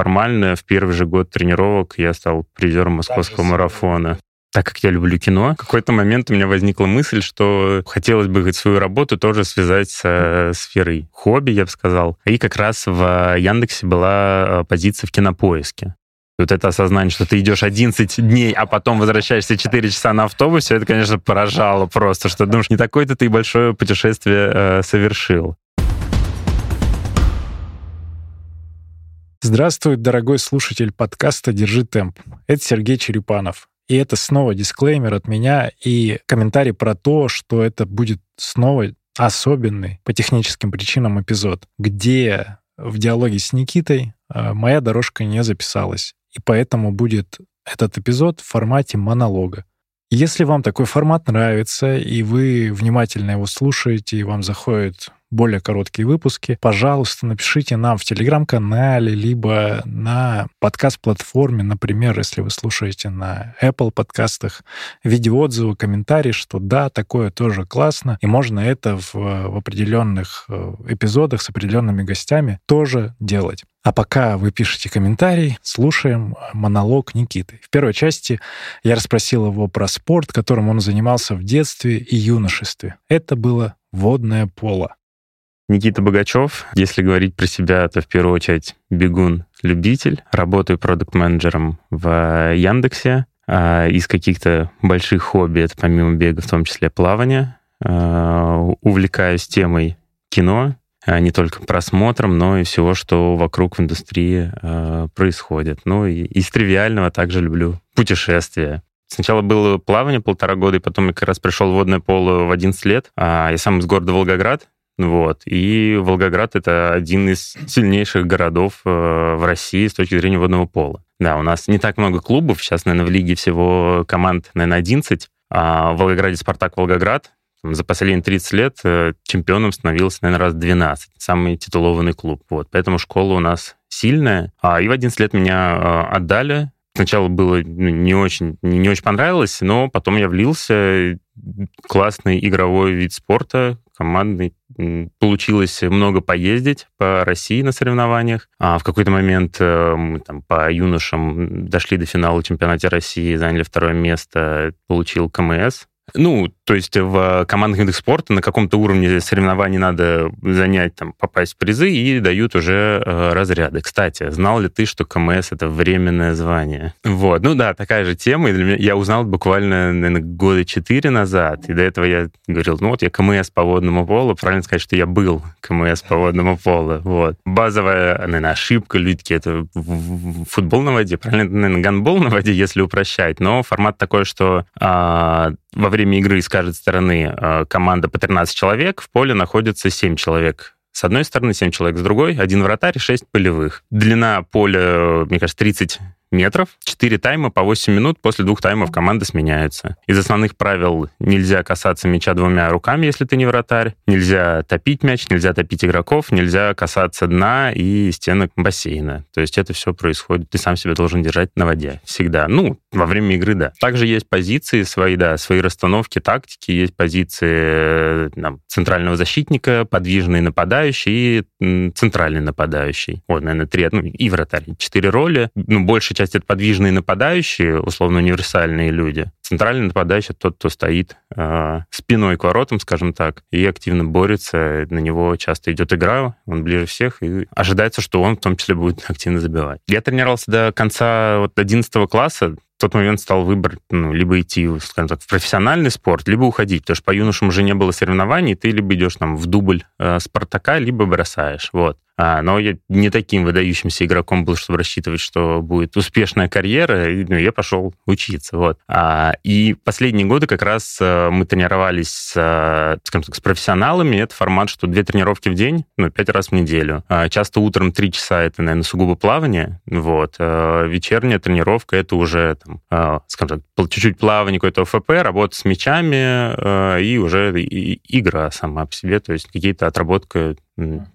формально в первый же год тренировок я стал призером московского марафона так как я люблю кино, в какой-то момент у меня возникла мысль, что хотелось бы свою работу тоже связать с сферой хобби, я бы сказал. И как раз в Яндексе была э, позиция в кинопоиске. И вот это осознание, что ты идешь 11 дней, а потом возвращаешься 4 часа на автобусе, это, конечно, поражало просто, что думаешь, не такое-то ты большое путешествие э, совершил. Здравствуй, дорогой слушатель подкаста «Держи темп». Это Сергей Черепанов. И это снова дисклеймер от меня и комментарий про то, что это будет снова особенный по техническим причинам эпизод, где в диалоге с Никитой э, моя дорожка не записалась. И поэтому будет этот эпизод в формате монолога. Если вам такой формат нравится, и вы внимательно его слушаете, и вам заходит более короткие выпуски, пожалуйста, напишите нам в Телеграм-канале, либо на подкаст-платформе, например, если вы слушаете на Apple подкастах, видеоотзывы, комментарии, что да, такое тоже классно, и можно это в, в определенных э, эпизодах с определенными гостями тоже делать. А пока вы пишете комментарий, слушаем монолог Никиты. В первой части я расспросил его про спорт, которым он занимался в детстве и юношестве. Это было водное поло. Никита Богачев. Если говорить про себя, то в первую очередь бегун-любитель. Работаю продукт-менеджером в Яндексе. А из каких-то больших хобби, это помимо бега, в том числе плавание. А, увлекаюсь темой кино, а не только просмотром, но и всего, что вокруг в индустрии происходит. Ну и из тривиального также люблю путешествия. Сначала было плавание полтора года, и потом я как раз пришел в водное поло в 11 лет. Я сам из города Волгоград, вот. И Волгоград — это один из сильнейших городов э, в России с точки зрения водного пола. Да, у нас не так много клубов. Сейчас, наверное, в лиге всего команд, наверное, 11. А в Волгограде «Спартак Волгоград» за последние 30 лет э, чемпионом становился, наверное, раз 12. Самый титулованный клуб. Вот. Поэтому школа у нас сильная. А, и в 11 лет меня э, отдали Сначала было ну, не очень, не очень понравилось, но потом я влился. Классный игровой вид спорта, командный. Получилось много поездить по России на соревнованиях. А в какой-то момент э, мы там по юношам дошли до финала чемпионата России, заняли второе место, получил КМС ну, то есть в командных видах спорта на каком-то уровне соревнований надо занять, там, попасть в призы и дают уже э, разряды. Кстати, знал ли ты, что КМС — это временное звание? Вот, ну да, такая же тема. И для меня, я узнал буквально, наверное, года четыре назад. И до этого я говорил, ну вот я КМС по водному полу. Правильно сказать, что я был КМС по водному полу. Вот. Базовая, наверное, ошибка. Люди это футбол на воде. Правильно, наверное, гандбол на воде, если упрощать. Но формат такой, что а, во время игры с каждой стороны э, команда по 13 человек, в поле находится 7 человек с одной стороны, 7 человек с другой, один вратарь, 6 полевых. Длина поля, мне кажется, 30 метров, 4 тайма по 8 минут, после двух таймов команды сменяются. Из основных правил нельзя касаться мяча двумя руками, если ты не вратарь, нельзя топить мяч, нельзя топить игроков, нельзя касаться дна и стенок бассейна. То есть это все происходит, ты сам себя должен держать на воде всегда. Ну, во время игры, да. Также есть позиции свои, да, свои расстановки, тактики, есть позиции э, там, центрального защитника, подвижный нападающий и центральный нападающий. Вот, наверное, три, ну, и вратарь. Четыре роли. Ну, больше часть это подвижные нападающие, условно универсальные люди. Центральный нападающий тот, кто стоит э, спиной к воротам, скажем так, и активно борется. На него часто идет игра, он ближе всех, и ожидается, что он в том числе будет активно забивать. Я тренировался до конца вот 11 класса, в тот момент стал выбор, ну, либо идти, скажем так, в профессиональный спорт, либо уходить, потому что по юношам уже не было соревнований, ты либо идешь там в дубль э, Спартака, либо бросаешь, вот. А, но я не таким выдающимся игроком был, чтобы рассчитывать, что будет успешная карьера, и, ну, я пошел учиться, вот. А, и последние годы как раз а, мы тренировались, с, а, скажем так, с профессионалами, это формат, что две тренировки в день, ну, пять раз в неделю. А, часто утром три часа это, наверное, сугубо плавание, вот. А, вечерняя тренировка это уже, там, скажем так, чуть-чуть плавание, какое-то ОФП, работа с мячами и уже игра сама по себе, то есть какие-то отработка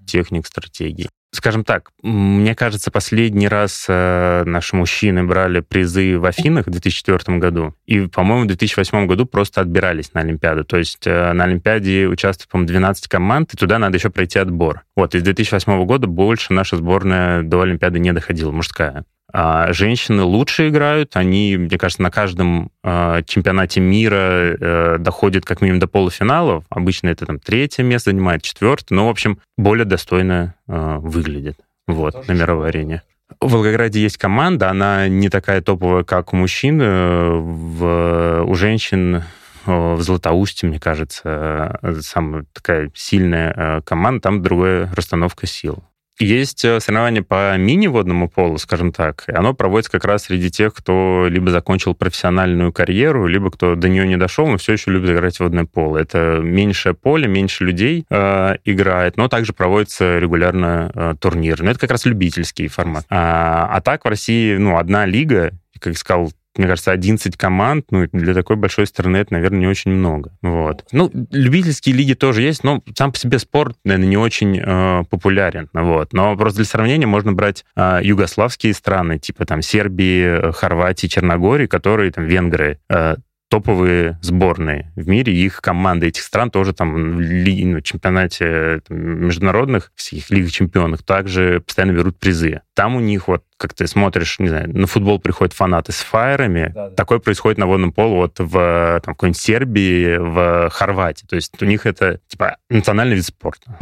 техник, стратегий. скажем так, мне кажется, последний раз э, наши мужчины брали призы в Афинах в 2004 году, и, по-моему, в 2008 году просто отбирались на Олимпиаду. То есть э, на Олимпиаде участвует, по-моему, 12 команд, и туда надо еще пройти отбор. Вот, из 2008 года больше наша сборная до Олимпиады не доходила, мужская. А женщины лучше играют, они, мне кажется, на каждом э, чемпионате мира э, доходят как минимум до полуфиналов. Обычно это там третье место занимает, четвертое, но, в общем, более достойно э, выглядит вот, на мировой арене. В Волгограде есть команда, она не такая топовая, как у мужчин. Э, в, у женщин в Златоусте, мне кажется, э, самая такая сильная э, команда, там другая расстановка сил. Есть э, соревнование по мини-водному полу, скажем так, и оно проводится как раз среди тех, кто либо закончил профессиональную карьеру, либо кто до нее не дошел, но все еще любит играть в водное поло. Это меньшее поле, меньше людей э, играет, но также проводится регулярно э, турнир. Но это как раз любительский формат. А, а так в России, ну, одна лига, как сказал, мне кажется, 11 команд, ну, для такой большой страны это, наверное, не очень много. Вот. Ну, любительские лиги тоже есть, но сам по себе спорт, наверное, не очень э, популярен. Вот. Но просто для сравнения можно брать э, югославские страны, типа там Сербии, Хорватии, Черногории, которые там венгры, э, топовые сборные в мире, их команды этих стран тоже там в ли, ну, чемпионате там, международных, всех лиг чемпионов, также постоянно берут призы. Там у них вот, как ты смотришь, не знаю, на футбол приходят фанаты с фаерами, да, да. такое происходит на водном полу вот в там, какой-нибудь Сербии, в Хорватии. То есть у них это типа национальный вид спорта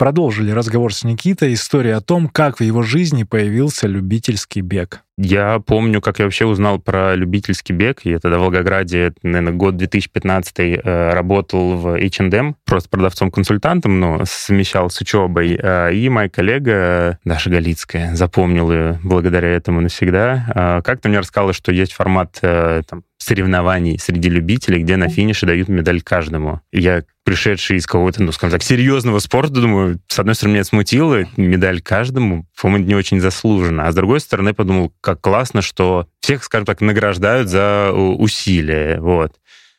продолжили разговор с Никитой, история о том, как в его жизни появился любительский бег. Я помню, как я вообще узнал про любительский бег. Я тогда в Волгограде, наверное, год 2015 э, работал в H&M, просто продавцом-консультантом, но совмещал с учебой. Э, и моя коллега Даша Галицкая, запомнил ее благодаря этому навсегда, э, как-то мне рассказала, что есть формат там, соревнований среди любителей, где на финише дают медаль каждому. Я, пришедший из какого-то, ну, скажем так, серьезного спорта, думаю, с одной стороны, меня смутило, медаль каждому, по-моему, не очень заслуженно, а с другой стороны, подумал, как классно, что всех, скажем так, награждают за усилия, вот.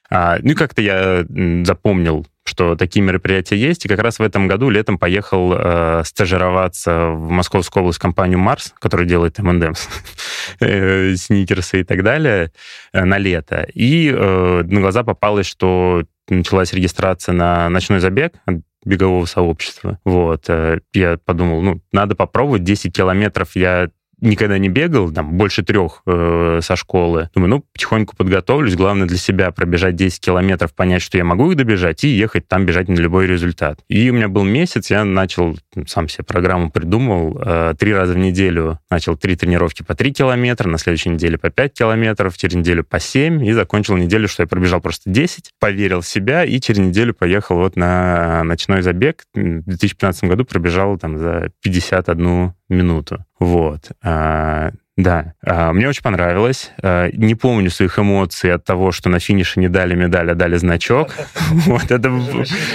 А, ну и как-то я запомнил, что такие мероприятия есть, и как раз в этом году летом поехал э, стажироваться в Московскую область компанию Марс, которая делает M&M's, э, сникерсы и так далее, э, на лето. И э, на глаза попалось, что началась регистрация на ночной забег бегового сообщества. Вот. Э, я подумал, ну, надо попробовать. 10 километров я никогда не бегал, там, больше трех э, со школы. Думаю, ну, потихоньку подготовлюсь. Главное для себя пробежать 10 километров, понять, что я могу их добежать, и ехать там бежать на любой результат. И у меня был месяц, я начал, сам себе программу придумал, э, три раза в неделю начал три тренировки по 3 километра, на следующей неделе по 5 километров, через неделю по 7, и закончил неделю, что я пробежал просто 10, поверил в себя, и через неделю поехал вот на ночной забег. В 2015 году пробежал там за 51 минуту. Вот. А, да, а, мне очень понравилось. А, не помню своих эмоций от того, что на финише не дали медаль, а дали значок. Вот это,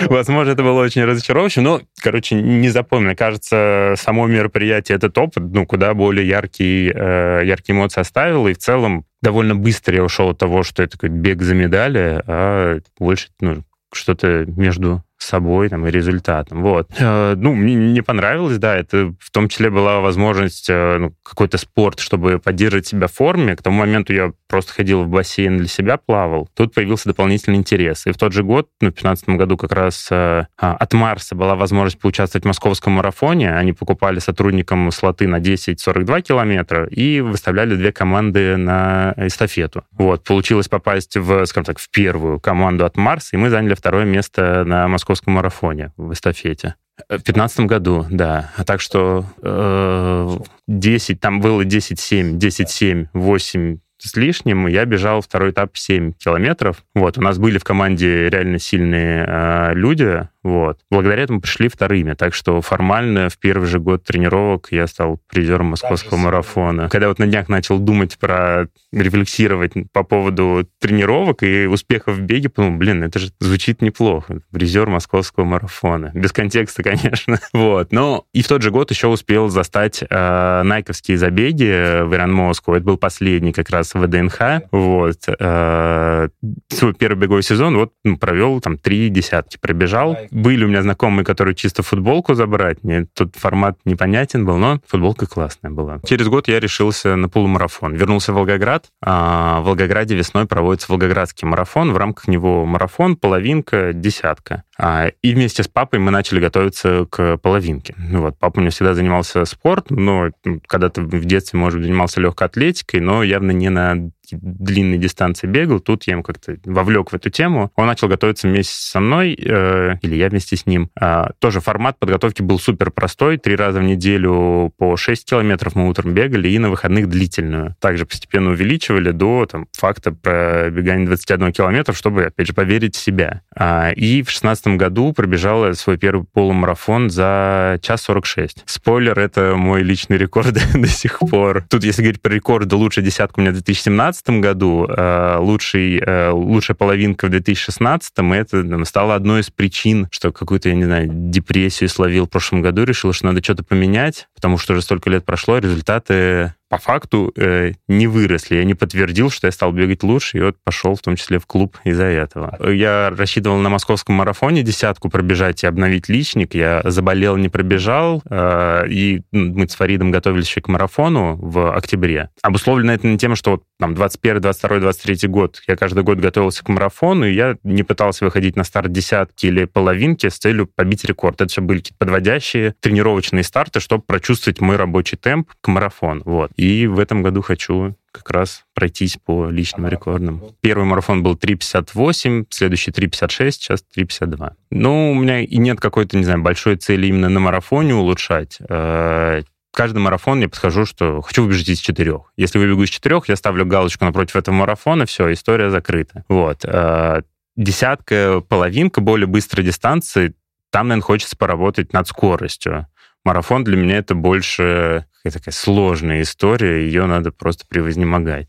возможно, это было очень разочаровывающе, но, короче, не запомню. Кажется, само мероприятие, этот опыт, ну, куда более яркие, э, яркие эмоции оставил, и в целом довольно быстро я ушел от того, что это бег за медали, а больше ну, что-то между собой там, и результатом. Вот. Э, ну, мне не понравилось, да, это в том числе была возможность э, ну, какой-то спорт, чтобы поддерживать себя в форме. К тому моменту я просто ходил в бассейн для себя, плавал. Тут появился дополнительный интерес. И в тот же год, ну, в 2015 году как раз э, а, от Марса была возможность поучаствовать в московском марафоне. Они покупали сотрудникам слоты на 10-42 километра и выставляли две команды на эстафету. Вот. Получилось попасть в, скажем так, в первую команду от Марса, и мы заняли второе место на московском московском марафоне в эстафете. В 2015 году, да. А так что э, 10, там было 10-7, 10-7, 8 с лишним, я бежал второй этап 7 километров. Вот, у нас были в команде реально сильные э, люди, вот. Благодаря этому пришли вторыми. Так что формально в первый же год тренировок я стал призером московского марафона. Когда вот на днях начал думать про рефлексировать по поводу тренировок и успехов в беге, подумал, блин, это же звучит неплохо. Призер московского марафона. Без контекста, конечно. вот. Но и в тот же год еще успел застать э, найковские забеги в Иран Москву. Это был последний как раз в ВДНХ. Вот. Э, свой первый беговой сезон вот ну, провел там три десятки, пробежал были у меня знакомые, которые чисто футболку забрать. Мне тот формат непонятен был, но футболка классная была. Через год я решился на полумарафон. Вернулся в Волгоград. А в Волгограде весной проводится Волгоградский марафон. В рамках него марафон, половинка, десятка. А, и вместе с папой мы начали готовиться к половинке. Ну вот, папа у меня всегда занимался спортом, но когда-то в детстве, может занимался легкой атлетикой, но явно не на длинные дистанции бегал, тут я ему как-то вовлек в эту тему. Он начал готовиться вместе со мной, э, или я вместе с ним. А, тоже формат подготовки был супер простой. Три раза в неделю по 6 километров мы утром бегали, и на выходных длительную. Также постепенно увеличивали до там, факта пробегания 21 километра, чтобы, опять же, поверить в себя. А, и в шестнадцатом году пробежал свой первый полумарафон за час 46. Спойлер, это мой личный рекорд до сих пор. Тут, если говорить про рекорды, лучшая десятка у меня в 2017 2015 году, э, лучший, э, лучшая половинка в 2016, и это ну, стало одной из причин, что какую-то, я не знаю, депрессию словил в прошлом году, решил, что надо что-то поменять, потому что уже столько лет прошло, результаты по факту э, не выросли. Я не подтвердил, что я стал бегать лучше, и вот пошел в том числе в клуб из-за этого. Я рассчитывал на московском марафоне десятку пробежать и обновить личник. Я заболел, не пробежал, э, и ну, мы с Фаридом готовились еще к марафону в октябре. Обусловлено это тем, что вот, там 21, 22, 23 год я каждый год готовился к марафону, и я не пытался выходить на старт десятки или половинки с целью побить рекорд. Это все были подводящие тренировочные старты, чтобы прочувствовать мой рабочий темп к марафону. Вот. И в этом году хочу как раз пройтись по личным рекордам. Первый марафон был 3.58, следующий 3.56, сейчас 3.52. Ну, у меня и нет какой-то, не знаю, большой цели именно на марафоне улучшать. Э, каждый марафон я подхожу, что хочу выбежать из четырех. Если выбегу из четырех, я ставлю галочку напротив этого марафона, все, история закрыта. Вот. Э, десятка, половинка более быстрой дистанции, там, наверное, хочется поработать над скоростью. Марафон для меня это больше такая сложная история, ее надо просто превознемогать.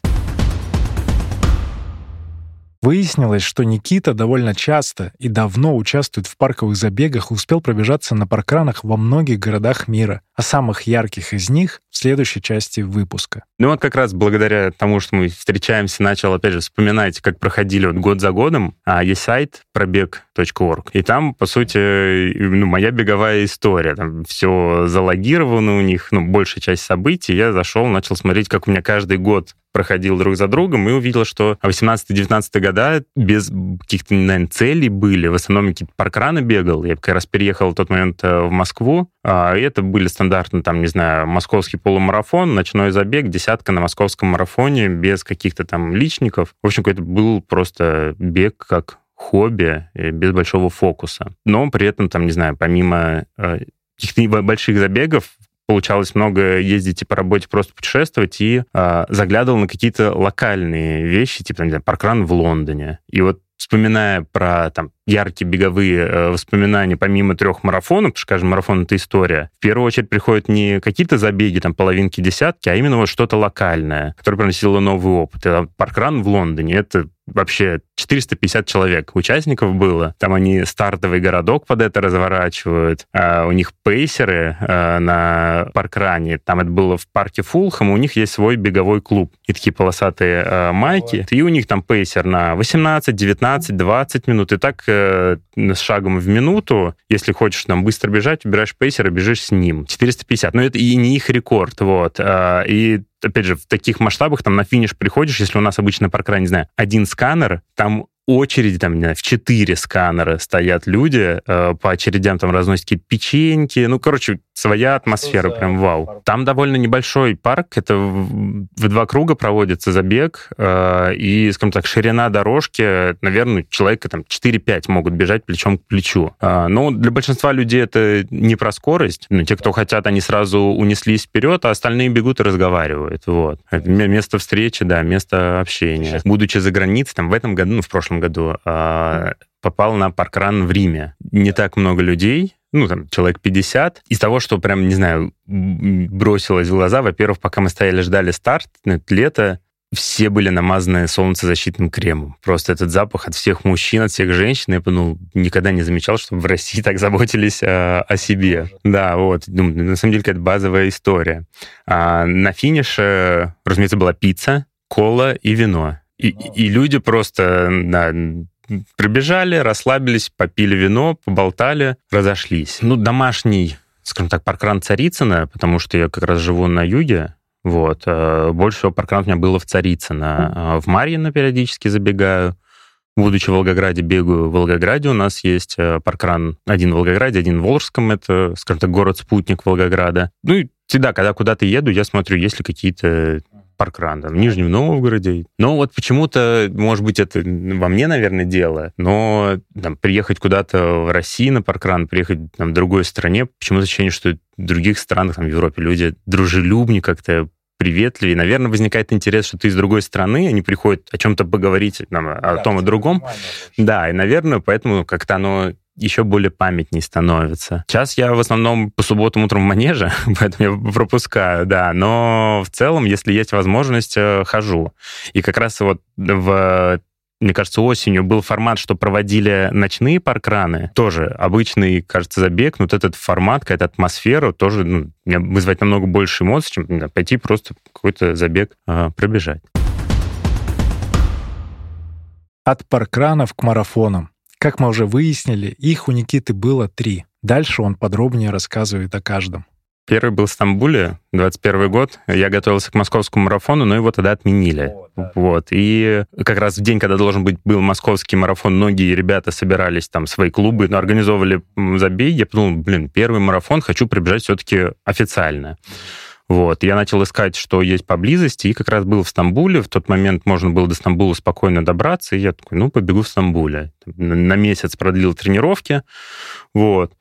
Выяснилось, что Никита довольно часто и давно участвует в парковых забегах и успел пробежаться на паркранах во многих городах мира, о самых ярких из них в следующей части выпуска. Ну вот как раз благодаря тому, что мы встречаемся, начал, опять же, вспоминать, как проходили вот год за годом, а есть сайт пробег.орг, и там, по сути, ну, моя беговая история, там все залогировано у них, ну, большая часть событий, я зашел, начал смотреть, как у меня каждый год проходил друг за другом и увидел, что 18-19 года без каких-то, наверное, целей были. В основном какие-то паркраны бегал. Я как раз переехал в тот момент э, в Москву, а, и это были стандартно, там, не знаю, московский полумарафон, ночной забег, десятка на московском марафоне без каких-то там личников. В общем, это был просто бег как хобби, э, без большого фокуса. Но при этом, там, не знаю, помимо э, каких-то больших забегов, получалось много ездить и по работе просто путешествовать, и э, заглядывал на какие-то локальные вещи, типа, не знаю, паркран в Лондоне. И вот вспоминая про там яркие беговые э, воспоминания помимо трех марафонов, потому что каждый марафон — это история, в первую очередь приходят не какие-то забеги, там, половинки, десятки, а именно вот что-то локальное, которое приносило новый опыт. Паркран в Лондоне — это вообще 450 человек участников было. Там они стартовый городок под это разворачивают. А у них пейсеры а, на паркране. Там это было в парке Фулхэм. У них есть свой беговой клуб. И такие полосатые а, майки. И у них там пейсер на 18, 19, 20 минут. И так э, с шагом в минуту, если хочешь там быстро бежать, убираешь пейсер и бежишь с ним. 450. Но это и не их рекорд. Вот. А, и опять же, в таких масштабах, там, на финиш приходишь, если у нас обычно паркран, не знаю, один сканер, там очереди, там, не знаю, в четыре сканера стоят люди, э, по очередям там разносят какие-то печеньки, ну, короче, своя атмосфера, прям вау. Там довольно небольшой парк, это в, в два круга проводится забег, э, и, скажем так, ширина дорожки, наверное, человека там 4-5 могут бежать плечом к плечу. Э, но для большинства людей это не про скорость, ну, те, кто хотят, они сразу унеслись вперед, а остальные бегут и разговаривают, вот. Место встречи, да, место общения. Будучи за границей, там, в этом году, ну, в прошлом прошлом году, а, попал на паркран в Риме. Не так много людей, ну, там, человек 50. Из того, что прям, не знаю, бросилось в глаза, во-первых, пока мы стояли, ждали старт, ну, это лето, все были намазаны солнцезащитным кремом. Просто этот запах от всех мужчин, от всех женщин, я ну, никогда не замечал, что в России так заботились а, о себе. Да, вот. Ну, на самом деле, это базовая история. А на финише, разумеется, была пицца, кола и вино. И, и люди просто, да, прибежали, расслабились, попили вино, поболтали, разошлись. Ну, домашний, скажем так, паркран Царицына, потому что я как раз живу на юге, вот. Э, больше всего паркран у меня было в Царицыно. Э, в Марьино периодически забегаю. Будучи в Волгограде, бегаю в Волгограде. У нас есть э, паркран один в Волгограде, один в Волжском. Это, скажем так, город-спутник Волгограда. Ну и всегда, когда куда-то еду, я смотрю, есть ли какие-то паркран в Нижнем Новгороде. Но вот почему-то, может быть, это во мне, наверное, дело, но там, приехать куда-то в Россию на паркран, приехать там, в другой стране, почему-то ощущение, что в других странах, там, в Европе люди дружелюбнее как-то приветливее. Наверное, возникает интерес, что ты из другой страны, они приходят о чем-то поговорить там, о да, том и другом. Да, и, наверное, поэтому как-то оно еще более памятней становится. Сейчас я в основном по субботам утром в манеже, поэтому я пропускаю, да. Но в целом, если есть возможность, э, хожу. И как раз вот в мне кажется, осенью был формат, что проводили ночные паркраны. Тоже обычный, кажется, забег, но вот этот формат, какая-то атмосфера тоже ну, вызывает намного больше эмоций, чем пойти просто какой-то забег э, пробежать. От паркранов к марафонам. Как мы уже выяснили, их у Никиты было три. Дальше он подробнее рассказывает о каждом. Первый был в Стамбуле, 21 год. Я готовился к московскому марафону, но его тогда отменили. О, да. Вот. И как раз в день, когда должен быть был московский марафон, многие ребята собирались там свои клубы, но организовывали забей. Я подумал, блин, первый марафон хочу пробежать все-таки официально. Вот. Я начал искать, что есть поблизости, и как раз был в Стамбуле. В тот момент можно было до Стамбула спокойно добраться, и я такой, ну, побегу в Стамбуле. На месяц продлил тренировки. Вот.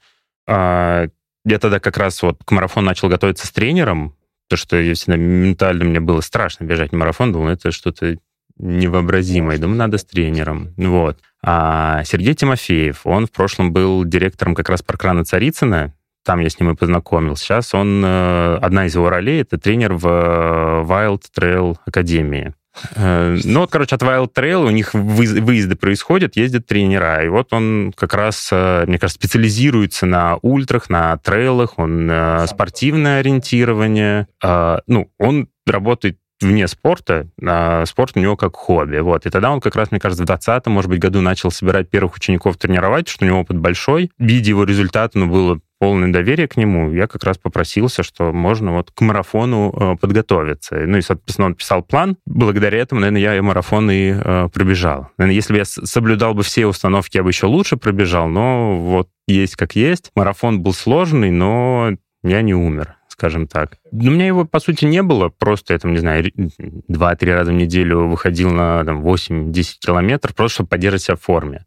А, я тогда как раз вот к марафону начал готовиться с тренером, потому что я всегда ментально мне было страшно бежать марафон, думал, это что-то невообразимое. Думаю, надо с тренером. Вот. А Сергей Тимофеев, он в прошлом был директором как раз паркрана Царицына, там я с ним и познакомился. Сейчас он, э, одна из его ролей, это тренер в э, Wild Trail Академии. Э, ну вот, короче, от Wild Trail у них выезды происходят, ездят тренера. И вот он как раз, мне кажется, специализируется на ультрах, на трейлах, он спортивное ориентирование. Ну, он работает вне спорта, а спорт у него как хобби. Вот. И тогда он как раз, мне кажется, в 2020, может быть, году начал собирать первых учеников тренировать, что у него опыт большой. Видя его результаты, ну, было полное доверие к нему, я как раз попросился, что можно вот к марафону э, подготовиться. Ну и, соответственно, он писал план. Благодаря этому, наверное, я и марафон и э, пробежал. Наверное, если бы я соблюдал бы все установки, я бы еще лучше пробежал, но вот есть как есть. Марафон был сложный, но я не умер скажем так. У меня его, по сути, не было. Просто я, там, не знаю, 2-3 раза в неделю выходил на там, 8-10 километров, просто чтобы поддерживать себя в форме.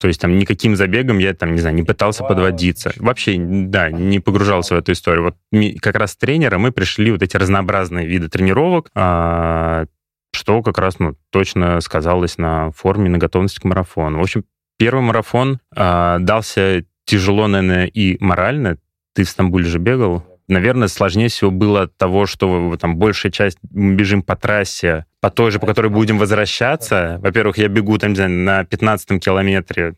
То есть там никаким забегом я там, не знаю, не пытался подводиться. Вообще, да, не погружался в эту историю. Вот как раз с тренера мы пришли вот эти разнообразные виды тренировок, а, что как раз ну, точно сказалось на форме, на готовности к марафону. В общем, первый марафон а, дался тяжело, наверное, и морально. Ты в Стамбуле же бегал? Наверное, сложнее всего было от того, что там большая часть мы бежим по трассе, по той же, по которой будем возвращаться. Во-первых, я бегу там, не знаю, на 15 километре,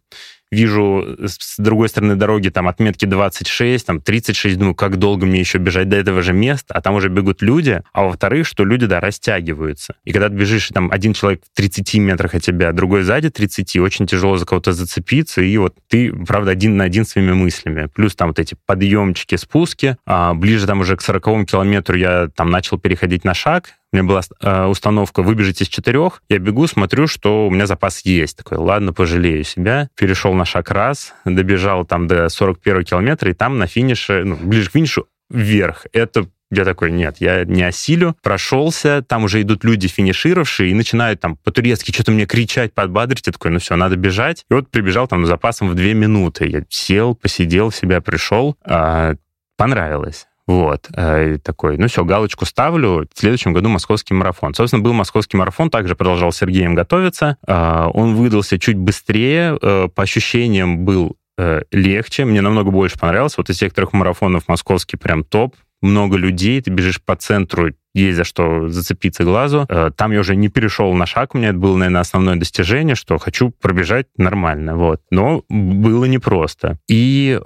вижу с другой стороны дороги там отметки 26, там 36, думаю, как долго мне еще бежать до этого же места, а там уже бегут люди, а во-вторых, что люди, да, растягиваются. И когда ты бежишь, там один человек в 30 метрах от тебя, другой сзади 30, очень тяжело за кого-то зацепиться, и вот ты, правда, один на один своими мыслями. Плюс там вот эти подъемчики, спуски, а ближе там уже к 40 километру я там начал переходить на шаг, у меня была э, установка выбежать из четырех, я бегу, смотрю, что у меня запас есть. Такой, ладно, пожалею себя. Перешел на шаг раз, добежал там до 41 километра, и там на финише, ну, ближе к финишу, вверх. Это я такой, нет, я не осилю. Прошелся, там уже идут люди финишировавшие и начинают там по-турецки что-то мне кричать, подбадрить. Я такой, ну все, надо бежать. И вот прибежал там запасом в две минуты. Я сел, посидел, себя пришел. А, понравилось. Вот, э, такой, ну все, галочку ставлю. В следующем году московский марафон. Собственно, был московский марафон, также продолжал Сергеем готовиться. Э, он выдался чуть быстрее, э, по ощущениям был э, легче, мне намного больше понравился. Вот из всех трех марафонов московский прям топ, много людей, ты бежишь по центру, есть за что зацепиться глазу. Там я уже не перешел на шаг, у меня это было, наверное, основное достижение, что хочу пробежать нормально, вот. Но было непросто. И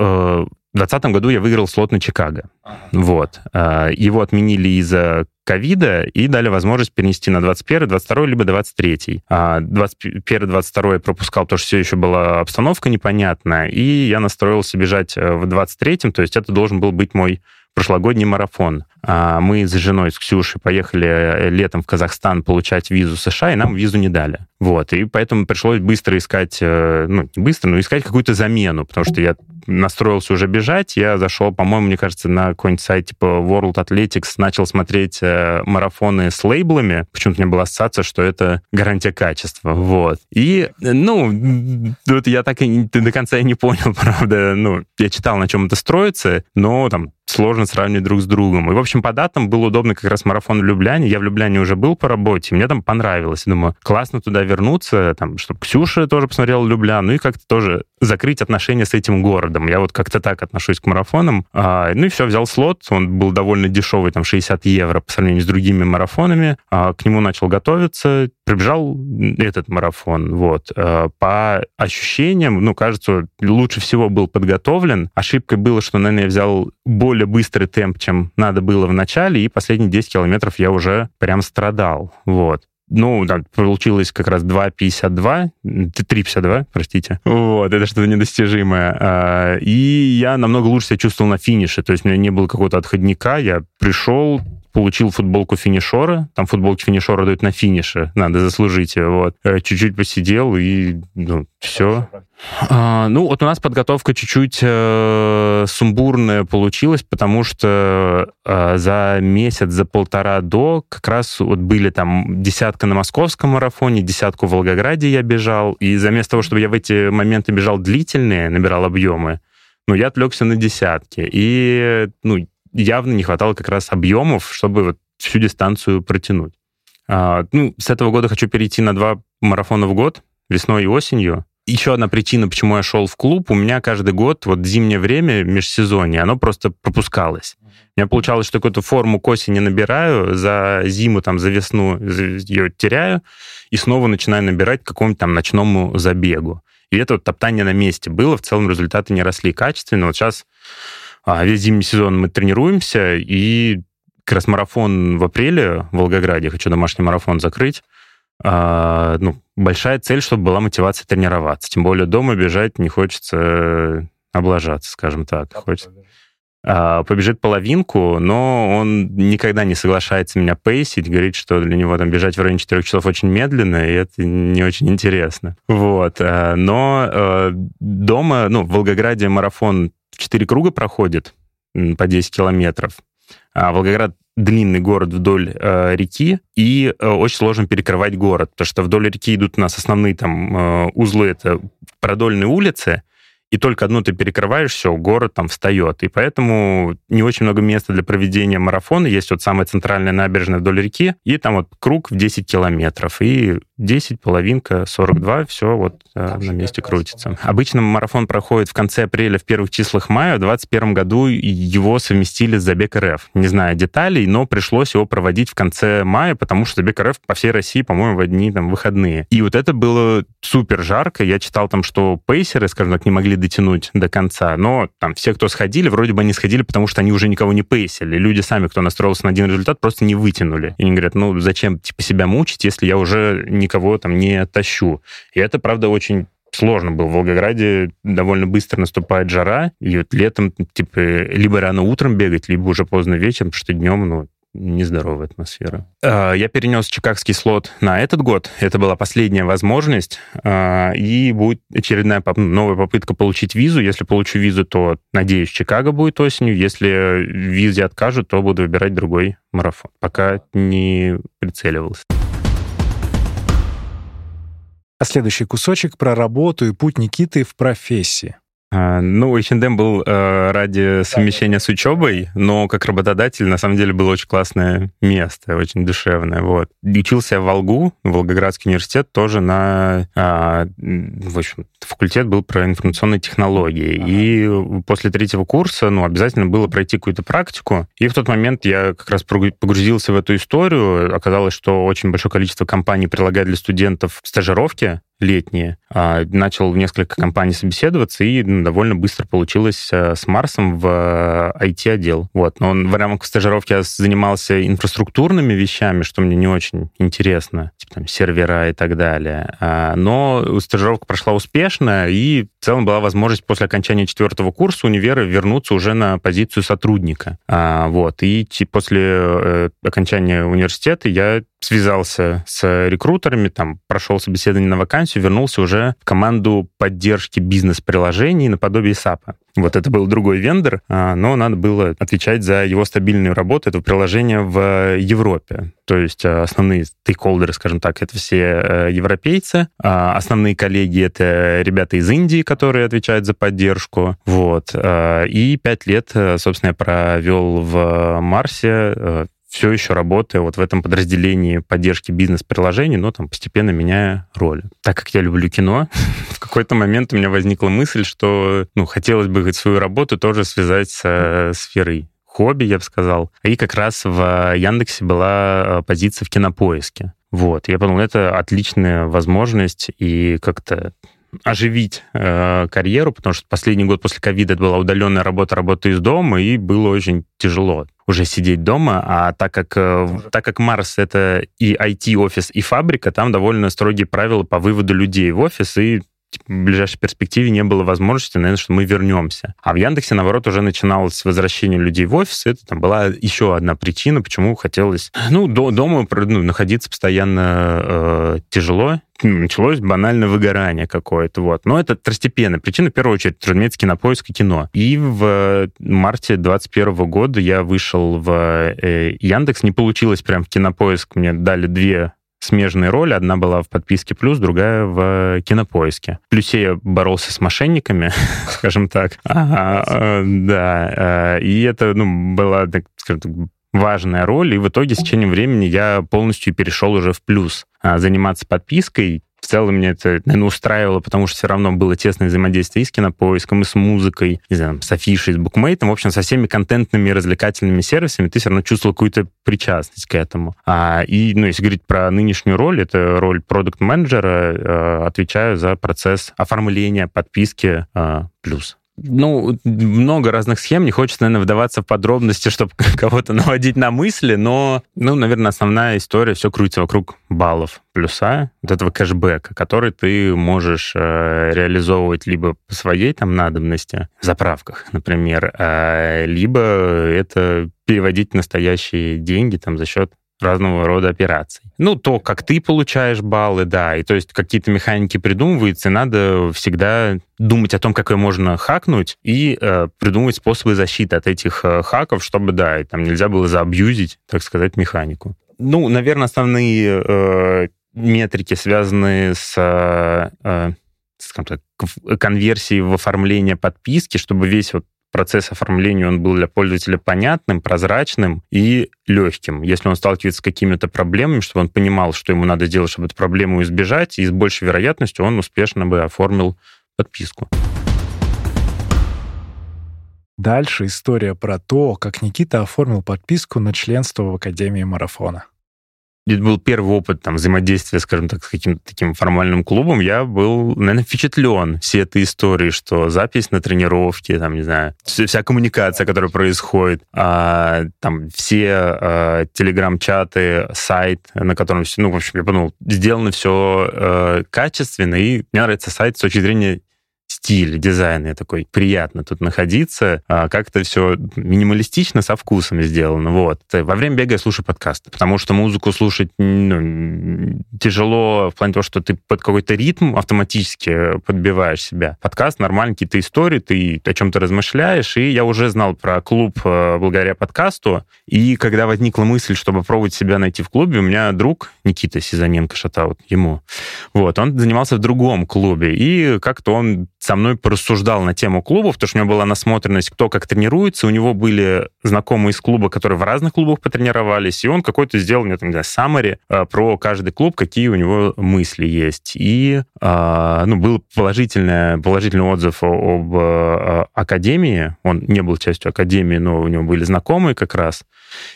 2020 году я выиграл слот на Чикаго. Ага. Вот. А, его отменили из-за ковида и дали возможность перенести на 21, 22 либо 23. А 21, 22 я пропускал, потому что все еще была обстановка непонятная, и я настроился бежать э, в 23, то есть это должен был быть мой прошлогодний марафон. А, мы с женой, с Ксюшей, поехали э, летом в Казахстан получать визу США, и нам визу не дали. Вот, и поэтому пришлось быстро искать, э, ну, не быстро, но искать какую-то замену, потому что я настроился уже бежать, я зашел, по-моему, мне кажется, на какой-нибудь сайт типа World Athletics, начал смотреть э, марафоны с лейблами, почему-то у меня была ассоциация, что это гарантия качества, вот. И, ну, вот я так и до конца и не понял, правда, ну, я читал, на чем это строится, но там сложно сравнивать друг с другом. И, в общем, по датам было удобно как раз марафон в Любляне. Я в Любляне уже был по работе, мне там понравилось. думаю, классно туда вернуться, там, чтобы Ксюша тоже посмотрела Любляну, и как-то тоже закрыть отношения с этим городом. Я вот как-то так отношусь к марафонам. А, ну и все, взял слот, он был довольно дешевый, там 60 евро по сравнению с другими марафонами. А, к нему начал готовиться, прибежал этот марафон. Вот. А, по ощущениям, ну, кажется, лучше всего был подготовлен. Ошибкой было, что, наверное, я взял более быстрый темп, чем надо было в начале, и последние 10 километров я уже прям страдал. Вот. Ну, да, получилось как раз 2,52, 3,52, простите. Вот, это что-то недостижимое. А, и я намного лучше себя чувствовал на финише, то есть у меня не было какого-то отходника, я пришел, получил футболку финишора, там футболки финишора дают на финише, надо заслужить вот. Э, чуть-чуть посидел, и, ну, все. А, ну, вот у нас подготовка чуть-чуть э, сумбурная получилась, потому что э, за месяц, за полтора до как раз вот были там десятка на московском марафоне, десятку в Волгограде я бежал, и заместо того, чтобы я в эти моменты бежал длительные, набирал объемы, ну, я отвлекся на десятки. И, ну, явно не хватало как раз объемов, чтобы вот всю дистанцию протянуть. А, ну, с этого года хочу перейти на два марафона в год, весной и осенью. Еще одна причина, почему я шел в клуб, у меня каждый год, вот зимнее время, межсезонье, оно просто пропускалось. У меня получалось, что какую-то форму к осени набираю, за зиму, там, за весну ее теряю, и снова начинаю набирать к какому-нибудь там ночному забегу. И это вот топтание на месте было, в целом результаты не росли качественно. Вот сейчас а весь зимний сезон мы тренируемся, и как раз марафон в апреле в Волгограде, хочу домашний марафон закрыть, а, ну, большая цель, чтобы была мотивация тренироваться. Тем более дома бежать не хочется облажаться, скажем так. А хочется. А, побежит половинку, но он никогда не соглашается меня пейсить, говорит, что для него там бежать в районе 4 часов очень медленно, и это не очень интересно. Вот. А, но э, дома, ну, в Волгограде марафон четыре круга проходит по 10 километров. А Волгоград длинный город вдоль э, реки, и э, очень сложно перекрывать город, потому что вдоль реки идут у нас основные там э, узлы, это продольные улицы, и только одну ты перекрываешь, все, город там встает. И поэтому не очень много места для проведения марафона. Есть вот самая центральная набережная вдоль реки, и там вот круг в 10 километров. И 10, половинка, 42, все вот э, на месте крутится. Обычно марафон проходит в конце апреля, в первых числах мая. В 2021 году его совместили с Забег РФ. Не знаю деталей, но пришлось его проводить в конце мая, потому что Забег РФ по всей России, по-моему, в одни там выходные. И вот это было супер жарко. Я читал там, что пейсеры, скажем так, не могли дотянуть до конца, но там все, кто сходили, вроде бы они сходили, потому что они уже никого не пейсили. Люди сами, кто настроился на один результат, просто не вытянули. И они говорят, ну зачем типа себя мучить, если я уже никого там не тащу. И это, правда, очень сложно было. В Волгограде довольно быстро наступает жара, и вот летом, типа, либо рано утром бегать, либо уже поздно вечером, потому что днем, ну, нездоровая атмосфера. А, я перенес чикагский слот на этот год. Это была последняя возможность. А, и будет очередная новая попытка получить визу. Если получу визу, то, надеюсь, Чикаго будет осенью. Если визе откажут, то буду выбирать другой марафон. Пока не прицеливался. А следующий кусочек про работу и путь Никиты в профессии. А, ну, H&M был э, ради совмещения с учебой, но как работодатель, на самом деле, было очень классное место, очень душевное. Вот. Учился в Волгу, Волгоградский университет, тоже на... Э, в общем, факультет был про информационные технологии. Ага. И после третьего курса, ну, обязательно было пройти какую-то практику. И в тот момент я как раз погрузился в эту историю. Оказалось, что очень большое количество компаний предлагает для студентов стажировки летние. А, начал несколько компаний собеседоваться, и ну, довольно быстро получилось э, с Марсом в IT-отдел. Э, вот. Но он в рамках стажировки я занимался инфраструктурными вещами, что мне не очень интересно, типа там сервера и так далее. А, но стажировка прошла успешно, и в целом была возможность после окончания четвертого курса универа вернуться уже на позицию сотрудника. А, вот. И после э, окончания университета я связался с рекрутерами, там прошел собеседование на вакансию, вернулся уже в команду поддержки бизнес-приложений наподобие SAP. Вот это был другой вендор, а, но надо было отвечать за его стабильную работу этого приложения в Европе. То есть а, основные стейкхолдеры, скажем так, это все э, европейцы, а основные коллеги — это ребята из Индии, которые отвечают за поддержку. Вот. И пять лет, э, собственно, я провел в Марсе, э, все еще работаю вот в этом подразделении поддержки бизнес-приложений, но там постепенно меняя роль. Так как я люблю кино, в какой-то момент у меня возникла мысль, что ну, хотелось бы свою работу тоже связать с сферой хобби, я бы сказал. И как раз в Яндексе была э, позиция в кинопоиске. Вот, я подумал, это отличная возможность и как-то оживить э, карьеру, потому что последний год после ковида это была удаленная работа, работа из дома, и было очень тяжело уже сидеть дома, а так как, э, так как Марс — это и IT-офис, и фабрика, там довольно строгие правила по выводу людей в офис, и типа, в ближайшей перспективе не было возможности, наверное, что мы вернемся. А в Яндексе, наоборот, уже начиналось возвращение людей в офис. Это там была еще одна причина, почему хотелось... Ну, до, дома ну, находиться постоянно э, тяжело, началось банальное выгорание какое-то, вот. Но это второстепенная причина, в первую очередь, разумеется, кинопоиск и кино. И в марте 21 года я вышел в э, Яндекс, не получилось прям в кинопоиск, мне дали две смежные роли. Одна была в подписке плюс, другая в кинопоиске. В плюсе я боролся с мошенниками, скажем так. Да, и это ну, была, скажем так, важная роль, и в итоге с течением времени я полностью перешел уже в плюс. А, заниматься подпиской, в целом мне это, наверное, устраивало, потому что все равно было тесное взаимодействие и с кинопоиском, и с музыкой, не знаю, с афишей, с букмейтом. В общем, со всеми контентными развлекательными сервисами ты все равно чувствовал какую-то причастность к этому. А, и, ну, если говорить про нынешнюю роль, это роль продукт-менеджера, э, отвечаю за процесс оформления подписки э, плюс ну, много разных схем, не хочется, наверное, вдаваться в подробности, чтобы кого-то наводить на мысли, но, ну, наверное, основная история все крутится вокруг баллов плюса, вот этого кэшбэка, который ты можешь э, реализовывать либо по своей там надобности, в заправках, например, э, либо это переводить настоящие деньги там за счет разного рода операций. Ну, то, как ты получаешь баллы, да, и то есть какие-то механики придумываются, и надо всегда думать о том, как ее можно хакнуть, и э, придумывать способы защиты от этих э, хаков, чтобы, да, и там нельзя было заабьюзить, так сказать, механику. Ну, наверное, основные э, метрики, связанные с, э, э скажем так, конверсией в оформление подписки, чтобы весь вот процесс оформления он был для пользователя понятным, прозрачным и легким. Если он сталкивается с какими-то проблемами, чтобы он понимал, что ему надо делать, чтобы эту проблему избежать, и с большей вероятностью он успешно бы оформил подписку. Дальше история про то, как Никита оформил подписку на членство в Академии марафона это был первый опыт там, взаимодействия, скажем так, с каким-то таким формальным клубом, я был, наверное, впечатлен всей этой историей, что запись на тренировке, там, не знаю, вся коммуникация, которая происходит, а, там, все а, телеграм-чаты, сайт, на котором все, ну, в общем, я подумал, сделано все а, качественно, и мне нравится сайт с точки зрения стиль, дизайн. Я такой, приятно тут находиться. А как-то все минималистично, со вкусом сделано. Вот. Во время бега я слушаю подкасты, потому что музыку слушать ну, тяжело в плане того, что ты под какой-то ритм автоматически подбиваешь себя. Подкаст нормальный, какие-то истории, ты о чем-то размышляешь, и я уже знал про клуб э, благодаря подкасту, и когда возникла мысль, чтобы пробовать себя найти в клубе, у меня друг Никита Сизаненко, шатаут ему, вот, он занимался в другом клубе, и как-то он со мной порассуждал на тему клубов, потому что у него была насмотренность, кто как тренируется, у него были знакомые из клуба, которые в разных клубах потренировались, и он какой-то сделал мне, там, не знаю, summary э, про каждый клуб, какие у него мысли есть. И э, ну, был положительный, положительный отзыв об э, Академии, он не был частью Академии, но у него были знакомые как раз,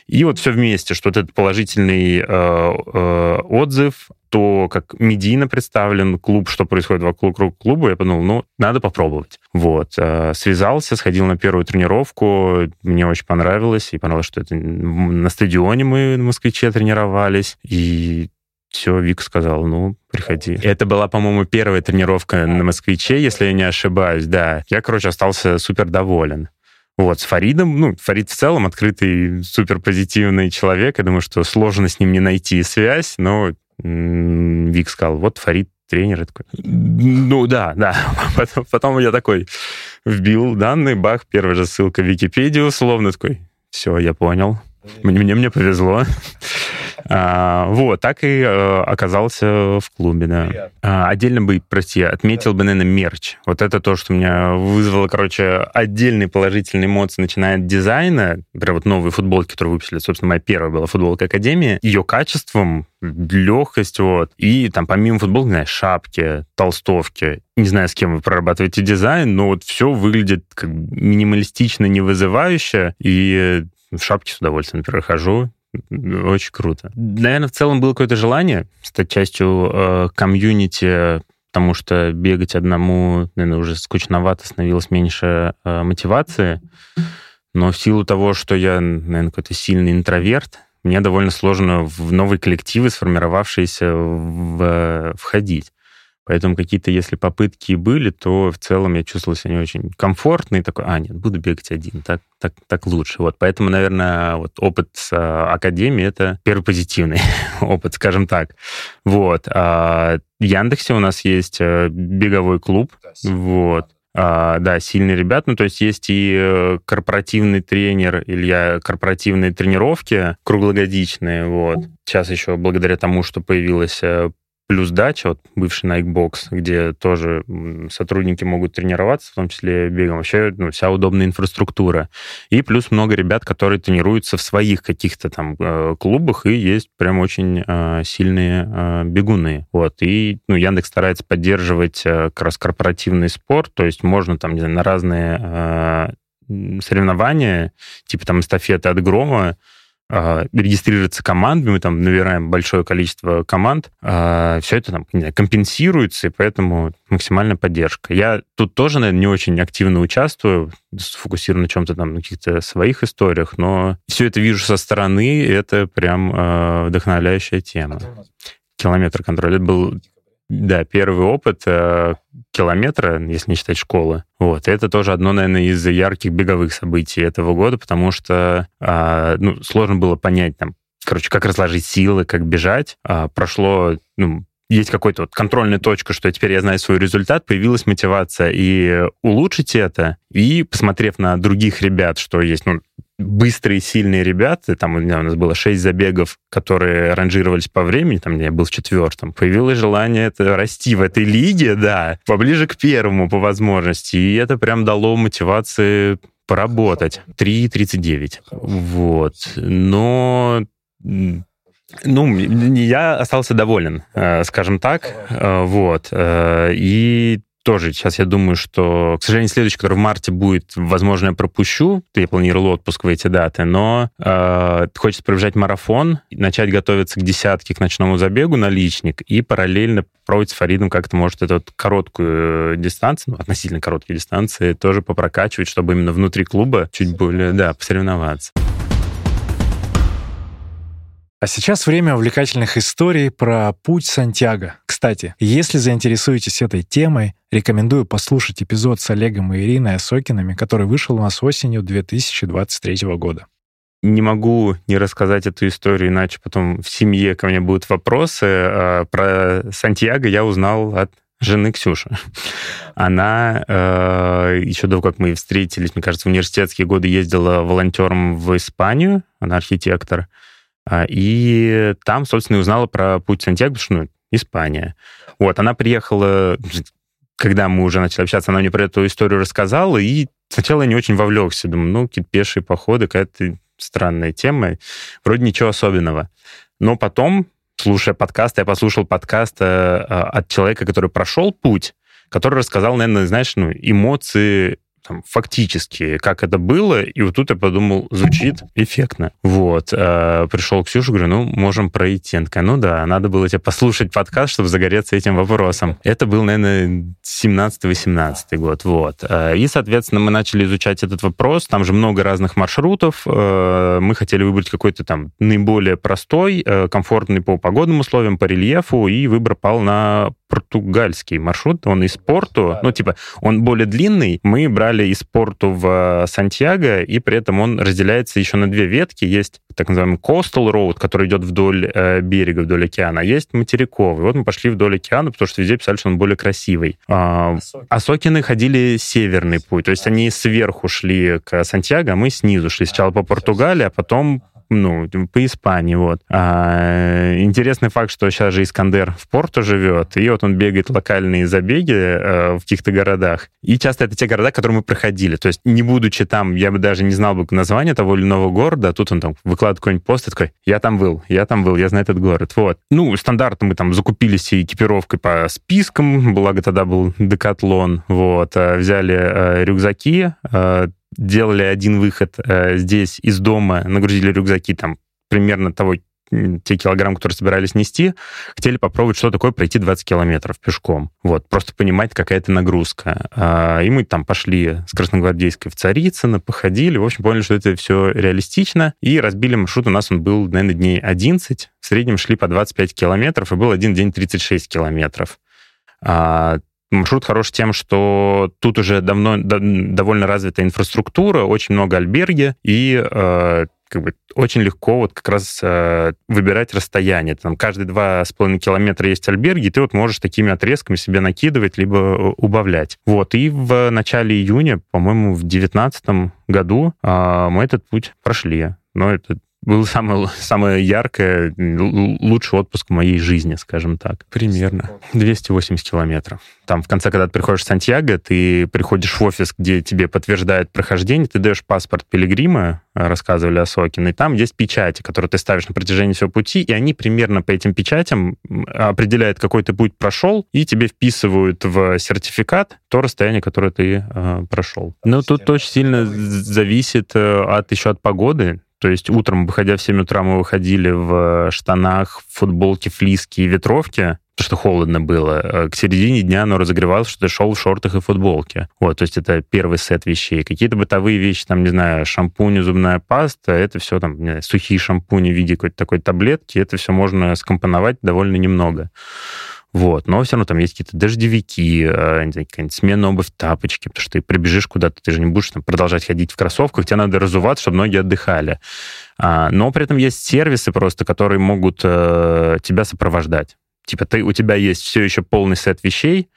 и вот все вместе, что вот этот положительный э, отзыв, то, как медийно представлен клуб, что происходит вокруг клуба, я подумал, ну, надо попробовать. Вот. Э, связался, сходил на первую тренировку, мне очень понравилось, и понравилось, что это на стадионе мы на «Москвиче» тренировались, и все, Вик сказал, ну, приходи. Это была, по-моему, первая тренировка на «Москвиче», если я не ошибаюсь, да. Я, короче, остался супер доволен. Вот, с Фаридом, ну, Фарид в целом открытый, супер позитивный человек. Я думаю, что сложно с ним не найти связь, но Вик сказал, вот Фарид тренер. Я такой, ну да, да. Потом, потом я такой вбил данные, бах, первая же ссылка в Википедию, условно такой, все, я понял. Мне, мне, мне повезло. А, вот, так и э, оказался в клубе, да. А, отдельно бы, прости, отметил бы, наверное, мерч. Вот это то, что меня вызвало, короче, отдельные положительные эмоции, начиная от дизайна. Например, вот новые футболки, которые выпустили, собственно, моя первая была футболка Академии. Ее качеством, легкость, вот. И там помимо футболки, знаешь, шапки, толстовки. Не знаю, с кем вы прорабатываете дизайн, но вот все выглядит как минималистично, не вызывающе. И в шапке с удовольствием, например, хожу. Очень круто. Наверное, в целом было какое-то желание стать частью э, комьюнити, потому что бегать одному, наверное, уже скучновато, становилось меньше э, мотивации. Но в силу того, что я, наверное, какой-то сильный интроверт, мне довольно сложно в новые коллективы, сформировавшиеся, в, э, входить. Поэтому какие-то, если попытки были, то в целом я чувствовал себя не очень комфортно и такой, а, нет, буду бегать один, так, так, так лучше. Вот, поэтому, наверное, вот опыт с а, академии — это первый позитивный опыт, скажем так. Вот. А в Яндексе у нас есть э, беговой клуб, вот. А, да, сильные ребят. Ну, то есть есть и э, корпоративный тренер, Илья, корпоративные тренировки круглогодичные, вот. Сейчас еще благодаря тому, что появилась э, плюс дача, вот бывший Box, где тоже сотрудники могут тренироваться, в том числе бегом. Вообще ну, вся удобная инфраструктура. И плюс много ребят, которые тренируются в своих каких-то там э, клубах, и есть прям очень э, сильные э, бегуны. Вот. И ну, Яндекс старается поддерживать как раз корпоративный спорт, то есть можно там, не знаю, на разные соревнования, типа там эстафеты от грома, а, регистрируется командами, мы там набираем большое количество команд, а, все это там знаю, компенсируется, и поэтому максимальная поддержка. Я тут тоже, наверное, не очень активно участвую, сфокусирован на чем-то там, на каких-то своих историях, но все это вижу со стороны, и это прям э, вдохновляющая тема. Километр контроля. Это был да, первый опыт э, километра, если не считать школы. Вот. это тоже одно, наверное, из ярких беговых событий этого года, потому что э, ну, сложно было понять, там, короче, как разложить силы, как бежать. А, прошло, ну, есть какой-то вот контрольная точка, что теперь я знаю свой результат, появилась мотивация и улучшить это, и посмотрев на других ребят, что есть, ну, быстрые, сильные ребята, там у, меня, у нас было шесть забегов, которые ранжировались по времени, там я был в четвертом, появилось желание это расти в этой лиге, да, поближе к первому по возможности, и это прям дало мотивации поработать. 3.39. Вот. Но ну, я остался доволен, э, скажем так, э, вот. Э, и тоже сейчас я думаю, что, к сожалению, следующий, который в марте будет, возможно, я пропущу. Я планировал отпуск в эти даты, но э, хочется пробежать марафон, начать готовиться к десятке, к ночному забегу на личник и параллельно пробовать с Фаридом как-то, может, эту вот короткую дистанцию, ну, относительно короткие дистанции, тоже попрокачивать, чтобы именно внутри клуба чуть более, да, посоревноваться. А сейчас время увлекательных историй про путь Сантьяго. Кстати, если заинтересуетесь этой темой, рекомендую послушать эпизод с Олегом и Ириной Осокинами, который вышел у нас осенью 2023 года. Не могу не рассказать эту историю, иначе потом в семье ко мне будут вопросы. А, про Сантьяго я узнал от жены Ксюши. Она э, еще до как мы встретились, мне кажется, в университетские годы ездила волонтером в Испанию, она архитектор, и там, собственно, и узнала про путь Сантьяго, потому что, ну, Испания. Вот, она приехала, когда мы уже начали общаться, она мне про эту историю рассказала, и сначала я не очень вовлекся. Думаю, ну, какие-то пешие походы, какая-то странная тема. Вроде ничего особенного. Но потом, слушая подкаст, я послушал подкаст э, от человека, который прошел путь, который рассказал, наверное, знаешь, ну, эмоции там, фактически, как это было, и вот тут я подумал, звучит эффектно. Вот. А, пришел к Ксюше, говорю, ну, можем пройти. Она такая, ну да, надо было тебе послушать подкаст, чтобы загореться этим вопросом. Это был, наверное, 17-18 год, вот. А, и, соответственно, мы начали изучать этот вопрос, там же много разных маршрутов, а, мы хотели выбрать какой-то там наиболее простой, комфортный по погодным условиям, по рельефу, и выбор пал на португальский маршрут, он из Порту, ну, типа, он более длинный, мы брали из Порту в Сантьяго, и при этом он разделяется еще на две ветки. Есть так называемый Coastal Road, который идет вдоль э, берега, вдоль океана, а есть материковый. Вот мы пошли вдоль океана, потому что везде писали, что он более красивый. А, а Сокины ходили северный путь, то есть они сверху шли к Сантьяго, а мы снизу шли. Сначала по Португалии, а потом ну, по Испании, вот. А, интересный факт, что сейчас же Искандер в Порту живет, и вот он бегает локальные забеги э, в каких-то городах. И часто это те города, которые мы проходили. То есть, не будучи там, я бы даже не знал бы название того или иного города, а тут он там выкладывает какой-нибудь пост и такой, я там был, я там был, я знаю этот город. Вот. Ну, стандартно мы там закупились экипировкой по спискам, благо тогда был декатлон, вот. А взяли э, рюкзаки, э, делали один выход э, здесь из дома, нагрузили рюкзаки там примерно того те килограмм, которые собирались нести, хотели попробовать, что такое пройти 20 километров пешком. Вот, просто понимать, какая это нагрузка. А, и мы там пошли с Красногвардейской в Царицыно, походили, в общем, поняли, что это все реалистично, и разбили маршрут. У нас он был, наверное, дней 11, в среднем шли по 25 километров, и был один день 36 километров. А, Маршрут хорош тем, что тут уже давно довольно развита инфраструктура, очень много альберги, и э, как бы очень легко вот как раз э, выбирать расстояние. Там каждые два с половиной километра есть альберги, и ты вот можешь такими отрезками себе накидывать, либо э, убавлять. Вот, и в начале июня, по-моему, в девятнадцатом году э, мы этот путь прошли. Но это был самое, самое яркое, лучший отпуск в моей жизни, скажем так. Примерно 280 километров. Там в конце, когда ты приходишь в Сантьяго, ты приходишь в офис, где тебе подтверждают прохождение, ты даешь паспорт пилигрима, э, рассказывали о Сокино, и там есть печати, которые ты ставишь на протяжении всего пути, и они примерно по этим печатям определяют, какой ты путь прошел, и тебе вписывают в сертификат то расстояние, которое ты э, прошел. Но тут очень сильно зависит э, от еще от погоды. То есть утром, выходя в 7 утра, мы выходили в штанах, футболке, флиске и ветровке, потому что холодно было. Э, к середине дня оно разогревалось, что ты шел в шортах и футболке. Вот, то есть это первый сет вещей. Какие-то бытовые вещи, там, не знаю, шампунь, зубная паста, это все там, не знаю, сухие шампуни в виде какой-то такой таблетки, это все можно скомпоновать довольно немного. Вот. Но все равно там есть какие-то дождевики, э, какая-нибудь смена обувь, тапочки, потому что ты прибежишь куда-то, ты же не будешь там, продолжать ходить в кроссовках, тебе надо разуваться, чтобы ноги отдыхали. А, но при этом есть сервисы просто, которые могут э, тебя сопровождать. Типа ты, у тебя есть все еще полный сет вещей,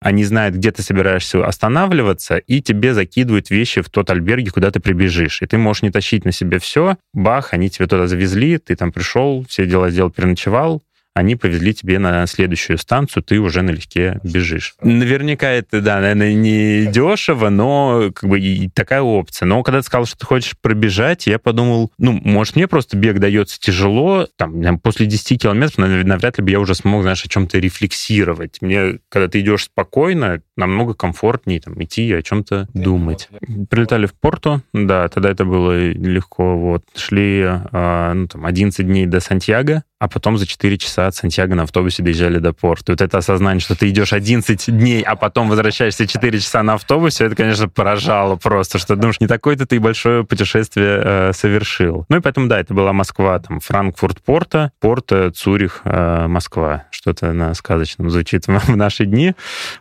они знают, где ты собираешься останавливаться, и тебе закидывают вещи в тот альберге, куда ты прибежишь. И ты можешь не тащить на себе все. Бах, они тебе туда завезли, ты там пришел, все дела сделал, переночевал, они повезли тебе на следующую станцию, ты уже налегке бежишь. Наверняка это, да, наверное, не дешево, но как бы и такая опция. Но когда ты сказал, что ты хочешь пробежать, я подумал, ну, может, мне просто бег дается тяжело, там, после 10 километров навряд ли бы я уже смог, знаешь, о чем-то рефлексировать. Мне, когда ты идешь спокойно, намного комфортнее там, идти и о чем-то думать. Прилетали в Порту, да, тогда это было легко. Вот. Шли а, ну, там, 11 дней до Сантьяго, а потом за 4 часа от Сантьяго на автобусе доезжали до порта. И вот это осознание, что ты идешь 11 дней, а потом возвращаешься 4 часа на автобусе, это, конечно, поражало просто, что думаешь, не такое-то ты большое путешествие э, совершил. Ну и поэтому, да, это была Москва, там, Франкфурт, Порта, Порта, Цюрих, э, Москва. Что-то на сказочном звучит в, наши дни.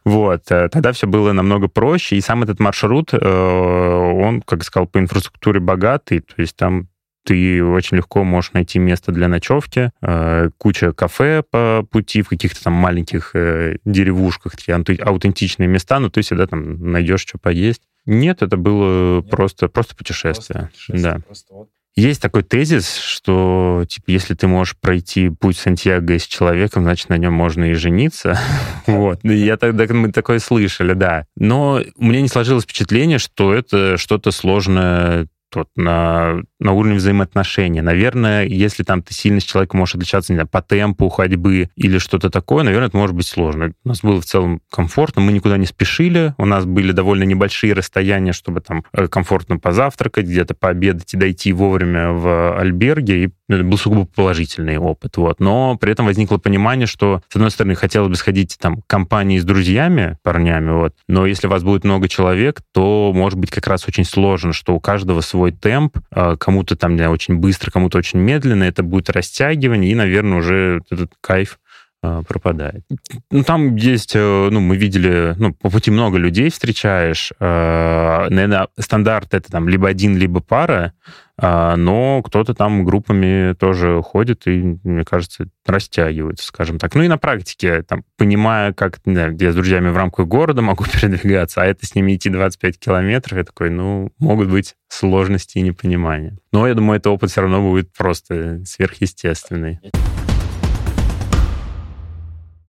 Вот. Э, тогда все было намного проще, и сам этот маршрут, э, он, как сказал, по инфраструктуре богатый, то есть там ты очень легко можешь найти место для ночевки, э, куча кафе по пути в каких-то там маленьких э, деревушках, такие аутентичные места, но ты всегда там найдешь что поесть. Нет, это было Нет. просто, просто путешествие. Просто путешествие да. Просто вот. Есть такой тезис, что типа, если ты можешь пройти путь Сантьяго с человеком, значит, на нем можно и жениться. вот. Я тогда мы такое слышали, да. Но у меня не сложилось впечатление, что это что-то сложное вот, на, на уровне взаимоотношений. Наверное, если там ты сильно с человеком можешь отличаться, не знаю, по темпу ходьбы или что-то такое, наверное, это может быть сложно. У нас было в целом комфортно, мы никуда не спешили, у нас были довольно небольшие расстояния, чтобы там э, комфортно позавтракать, где-то пообедать и дойти вовремя в альберге, и это был сугубо положительный опыт. Вот. Но при этом возникло понимание, что, с одной стороны, хотелось бы сходить там компании с друзьями, парнями, вот, но если вас будет много человек, то может быть как раз очень сложно, что у каждого свой темп, а, кому-то там не, очень быстро, кому-то очень медленно, это будет растягивание, и, наверное, уже этот кайф пропадает. Ну, там есть, э, ну, мы видели, ну, по пути много людей встречаешь. А, наверное, стандарт это там либо один, либо пара, но кто-то там группами тоже ходит и, мне кажется, растягивается, скажем так. Ну и на практике, там, понимая, как знаю, я с друзьями в рамках города могу передвигаться, а это с ними идти 25 километров, я такой, ну, могут быть сложности и непонимания. Но я думаю, это опыт все равно будет просто сверхъестественный.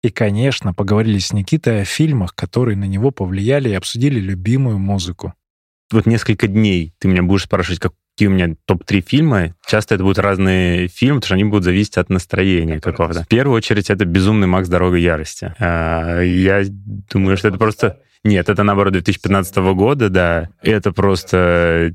И, конечно, поговорили с Никитой о фильмах, которые на него повлияли и обсудили любимую музыку. Вот несколько дней ты меня будешь спрашивать, какие у меня топ-3 фильма. Часто это будут разные фильмы, потому что они будут зависеть от настроения какого-то. В первую очередь, это «Безумный Макс. Дорога ярости». А, я думаю, что это просто нет, это, наоборот, 2015 года, да. Это просто,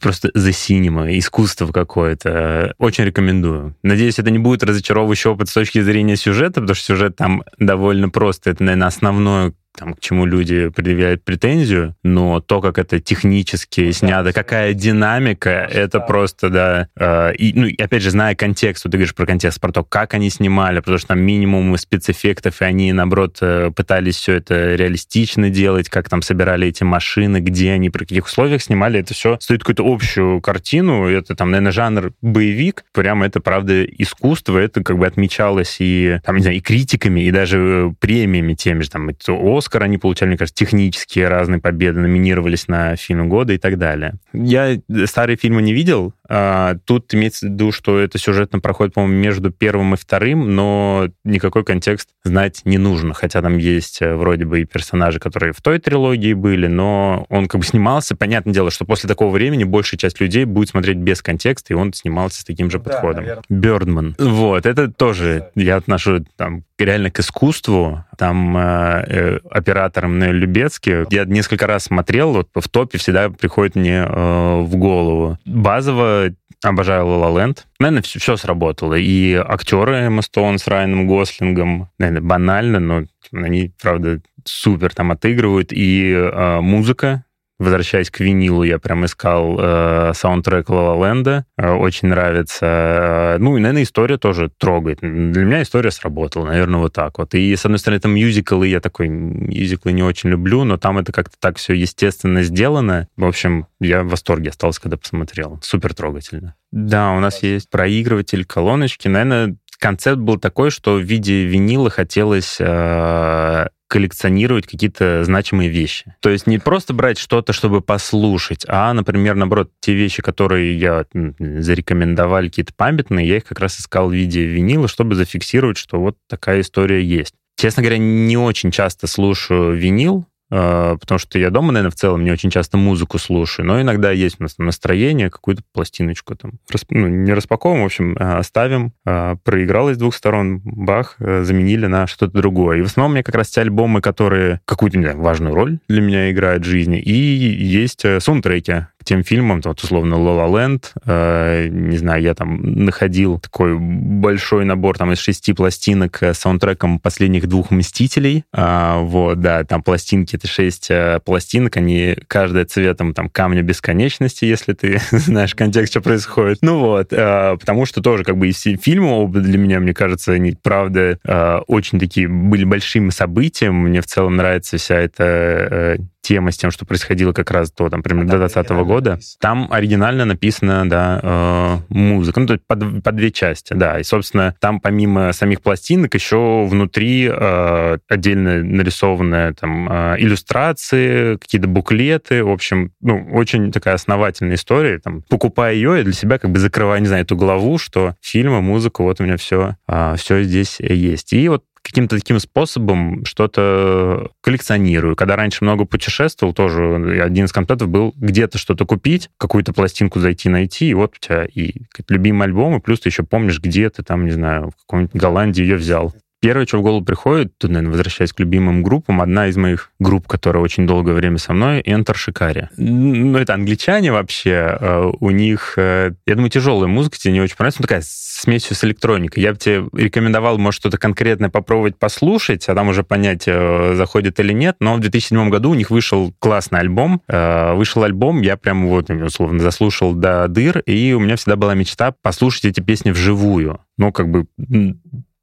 просто за синема, искусство какое-то. Очень рекомендую. Надеюсь, это не будет разочаровывающий опыт с точки зрения сюжета, потому что сюжет там довольно просто. Это, наверное, основное, там, к чему люди предъявляют претензию, но то, как это технически ну, снято, да, какая динамика, это да. просто, да. Э, и, ну, и опять же, зная контекст, вот ты говоришь про контекст, про то, как они снимали, потому что там минимум спецэффектов, и они, наоборот, э, пытались все это реалистично делать, как там собирали эти машины, где они, при каких условиях снимали, это все стоит какую-то общую картину, это там, наверное, жанр боевик, прямо это, правда, искусство, это как бы отмечалось и, там, не знаю, и критиками, и даже премиями теми же, там, Оскар они получали, мне кажется, технические разные победы, номинировались на фильм года и так далее. Я старые фильмы не видел. А, тут имеется в виду, что это сюжетно проходит, по-моему, между первым и вторым, но никакой контекст знать не нужно. Хотя там есть э, вроде бы и персонажи, которые в той трилогии были, но он как бы снимался. Понятное дело, что после такого времени большая часть людей будет смотреть без контекста, и он снимался с таким же да, подходом. Бёрдман. Вот, это тоже я отношу там реально к искусству. Там э, э оператором на Любецке. Я несколько раз смотрел, вот в топе всегда приходит мне э, в голову. Базово обожаю La La. Наверное, все, все сработало. И актеры Эмма Стоун с Райаном Гослингом, наверное, банально, но они, правда, супер там отыгрывают. И э, музыка Возвращаясь к винилу, я прям искал э, саундтрек La La Э, очень нравится. Э, ну, и, наверное, история тоже трогает. Для меня история сработала, наверное, вот так вот. И, с одной стороны, там мюзиклы, я такой мюзиклы не очень люблю, но там это как-то так все естественно сделано. В общем, я в восторге остался, когда посмотрел. Супер трогательно. Да, у нас есть проигрыватель колоночки. Наверное, концепт был такой, что в виде винила хотелось э, коллекционировать какие-то значимые вещи. То есть не просто брать что-то, чтобы послушать, а, например, наоборот, те вещи, которые я зарекомендовали, какие-то памятные, я их как раз искал в виде винила, чтобы зафиксировать, что вот такая история есть. Честно говоря, не очень часто слушаю винил, потому что я дома, наверное, в целом не очень часто музыку слушаю, но иногда есть у нас настроение, какую-то пластиночку там. Ну, не распаковываем, в общем, оставим. А, проиграл из двух сторон, бах, заменили на что-то другое. И в основном мне как раз те альбомы, которые какую-то не знаю, важную роль для меня играют в жизни, и есть э, саундтреки, к тем фильмам, вот, условно, «La La Land», э, не знаю, я там находил такой большой набор там из шести пластинок с саундтреком последних двух «Мстителей», э, вот, да, там пластинки, это шесть э, пластинок, они каждая цветом там камня бесконечности, если ты знаешь контекст, что происходит. Ну вот, э, потому что тоже как бы и все фильмы оба для меня, мне кажется, они, правда, э, очень такие были большим событием, мне в целом нравится вся эта э, тема с тем, что происходило как раз до, там, примерно, до 2020 года. Там оригинально написана, да, э, музыка. Ну, то есть по, по две части, да. И, собственно, там помимо самих пластинок еще внутри э, отдельно нарисованные там э, иллюстрации, какие-то буклеты. В общем, ну, очень такая основательная история. Там, покупая ее, я для себя как бы закрываю, не знаю, эту главу, что фильмы, музыку, вот у меня все, э, все здесь есть. И вот каким-то таким способом что-то коллекционирую. Когда раньше много путешествовал, тоже один из контентов был где-то что-то купить, какую-то пластинку зайти найти, и вот у тебя и любимый альбом, и плюс ты еще помнишь, где ты там, не знаю, в какой-нибудь Голландии ее взял. Первое, что в голову приходит, тут, наверное, возвращаясь к любимым группам, одна из моих групп, которая очень долгое время со мной, Enter Shikari. Ну, это англичане вообще, э, у них, э, я думаю, тяжелая музыка тебе не очень понравится, ну, такая смесью с электроникой. Я бы тебе рекомендовал, может, что-то конкретное попробовать послушать, а там уже понять, э, заходит или нет, но в 2007 году у них вышел классный альбом, вышел альбом, я прям вот, условно, заслушал до дыр, и у меня всегда была мечта послушать эти песни вживую. Ну, как бы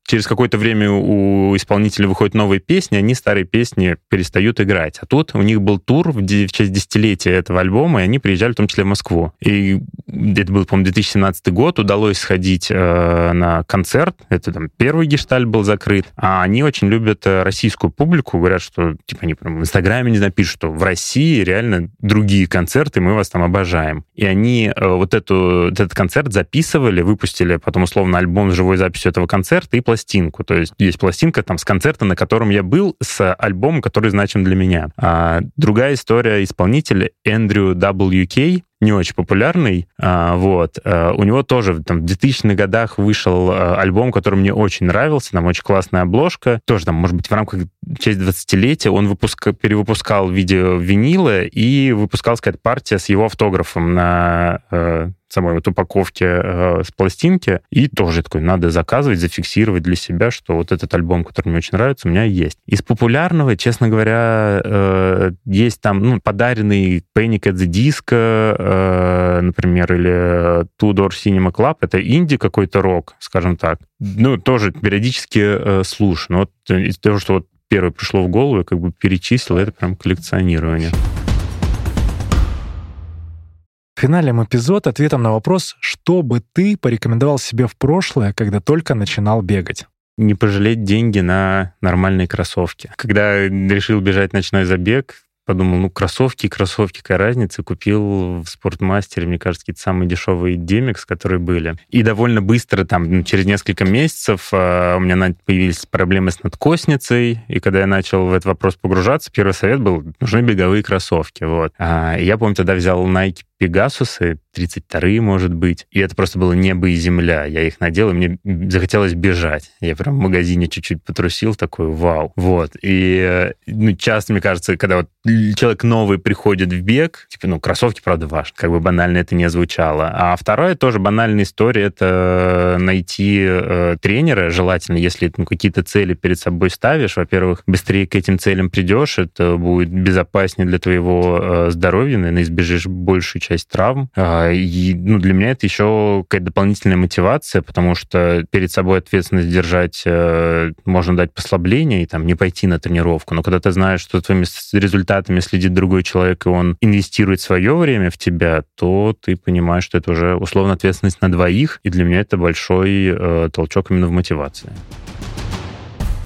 через какое-то время у исполнителя выходят новые песни, они старые песни перестают играть. А тут у них был тур в честь десятилетия этого альбома, и они приезжали в том числе в Москву. И это был, по-моему, 2017 год, удалось сходить э, на концерт, это там первый гешталь был закрыт, а они очень любят э, российскую публику, говорят, что типа они прям в Инстаграме, не знаю, пишут, что в России реально другие концерты, мы вас там обожаем. И они э, вот, эту, этот концерт записывали, выпустили потом условно альбом с живой записью этого концерта и пластинку. То есть есть пластинка там с концерта, на котором я был, с альбомом, который значим для меня. А другая история исполнителя Эндрю WK, не очень популярный, а, вот. А, у него тоже там, в 2000-х годах вышел а, альбом, который мне очень нравился, там очень классная обложка, тоже там, может быть, в рамках честь 20-летия он выпуска, перевыпускал видео винила и выпускал, сказать, партия с его автографом на самой вот упаковке э, с пластинки. И тоже такой, надо заказывать, зафиксировать для себя, что вот этот альбом, который мне очень нравится, у меня есть. Из популярного, честно говоря, э, есть там ну, подаренный Panic at the Disco, э, например, или Tudor Cinema Club. Это инди какой-то рок, скажем так. Ну, тоже периодически э, слушаю. Но вот из того, что вот первое пришло в голову, я как бы перечислил, это прям коллекционирование. Финалем эпизод ответом на вопрос, что бы ты порекомендовал себе в прошлое, когда только начинал бегать? Не пожалеть деньги на нормальные кроссовки. Когда решил бежать ночной забег, подумал, ну, кроссовки, кроссовки, какая разница. Купил в спортмастере, мне кажется, какие-то самые дешевые Демикс, которые были. И довольно быстро, там, ну, через несколько месяцев э, у меня появились проблемы с надкосницей, и когда я начал в этот вопрос погружаться, первый совет был, нужны беговые кроссовки, вот. А, я, помню, тогда взял Nike Пегасусы, 32-е, может быть. И это просто было небо и земля. Я их надел, и мне захотелось бежать. Я прям в магазине чуть-чуть потрусил, такой, вау. Вот. И э, ну, часто, мне кажется, когда вот человек новый приходит в бег, типа, ну, кроссовки, правда, важны. Как бы банально это не звучало. А вторая тоже банальная история, это найти э, тренера, желательно, если ну, какие-то цели перед собой ставишь. Во-первых, быстрее к этим целям придешь, это будет безопаснее для твоего э, здоровья, наверное, избежишь большую часть травм. А, и ну, для меня это еще какая-то дополнительная мотивация, потому что перед собой ответственность держать э, можно дать послабление и там не пойти на тренировку. Но когда ты знаешь, что твоими результатами следит другой человек, и он инвестирует свое время в тебя, то ты понимаешь, что это уже условно ответственность на двоих, и для меня это большой э, толчок именно в мотивации.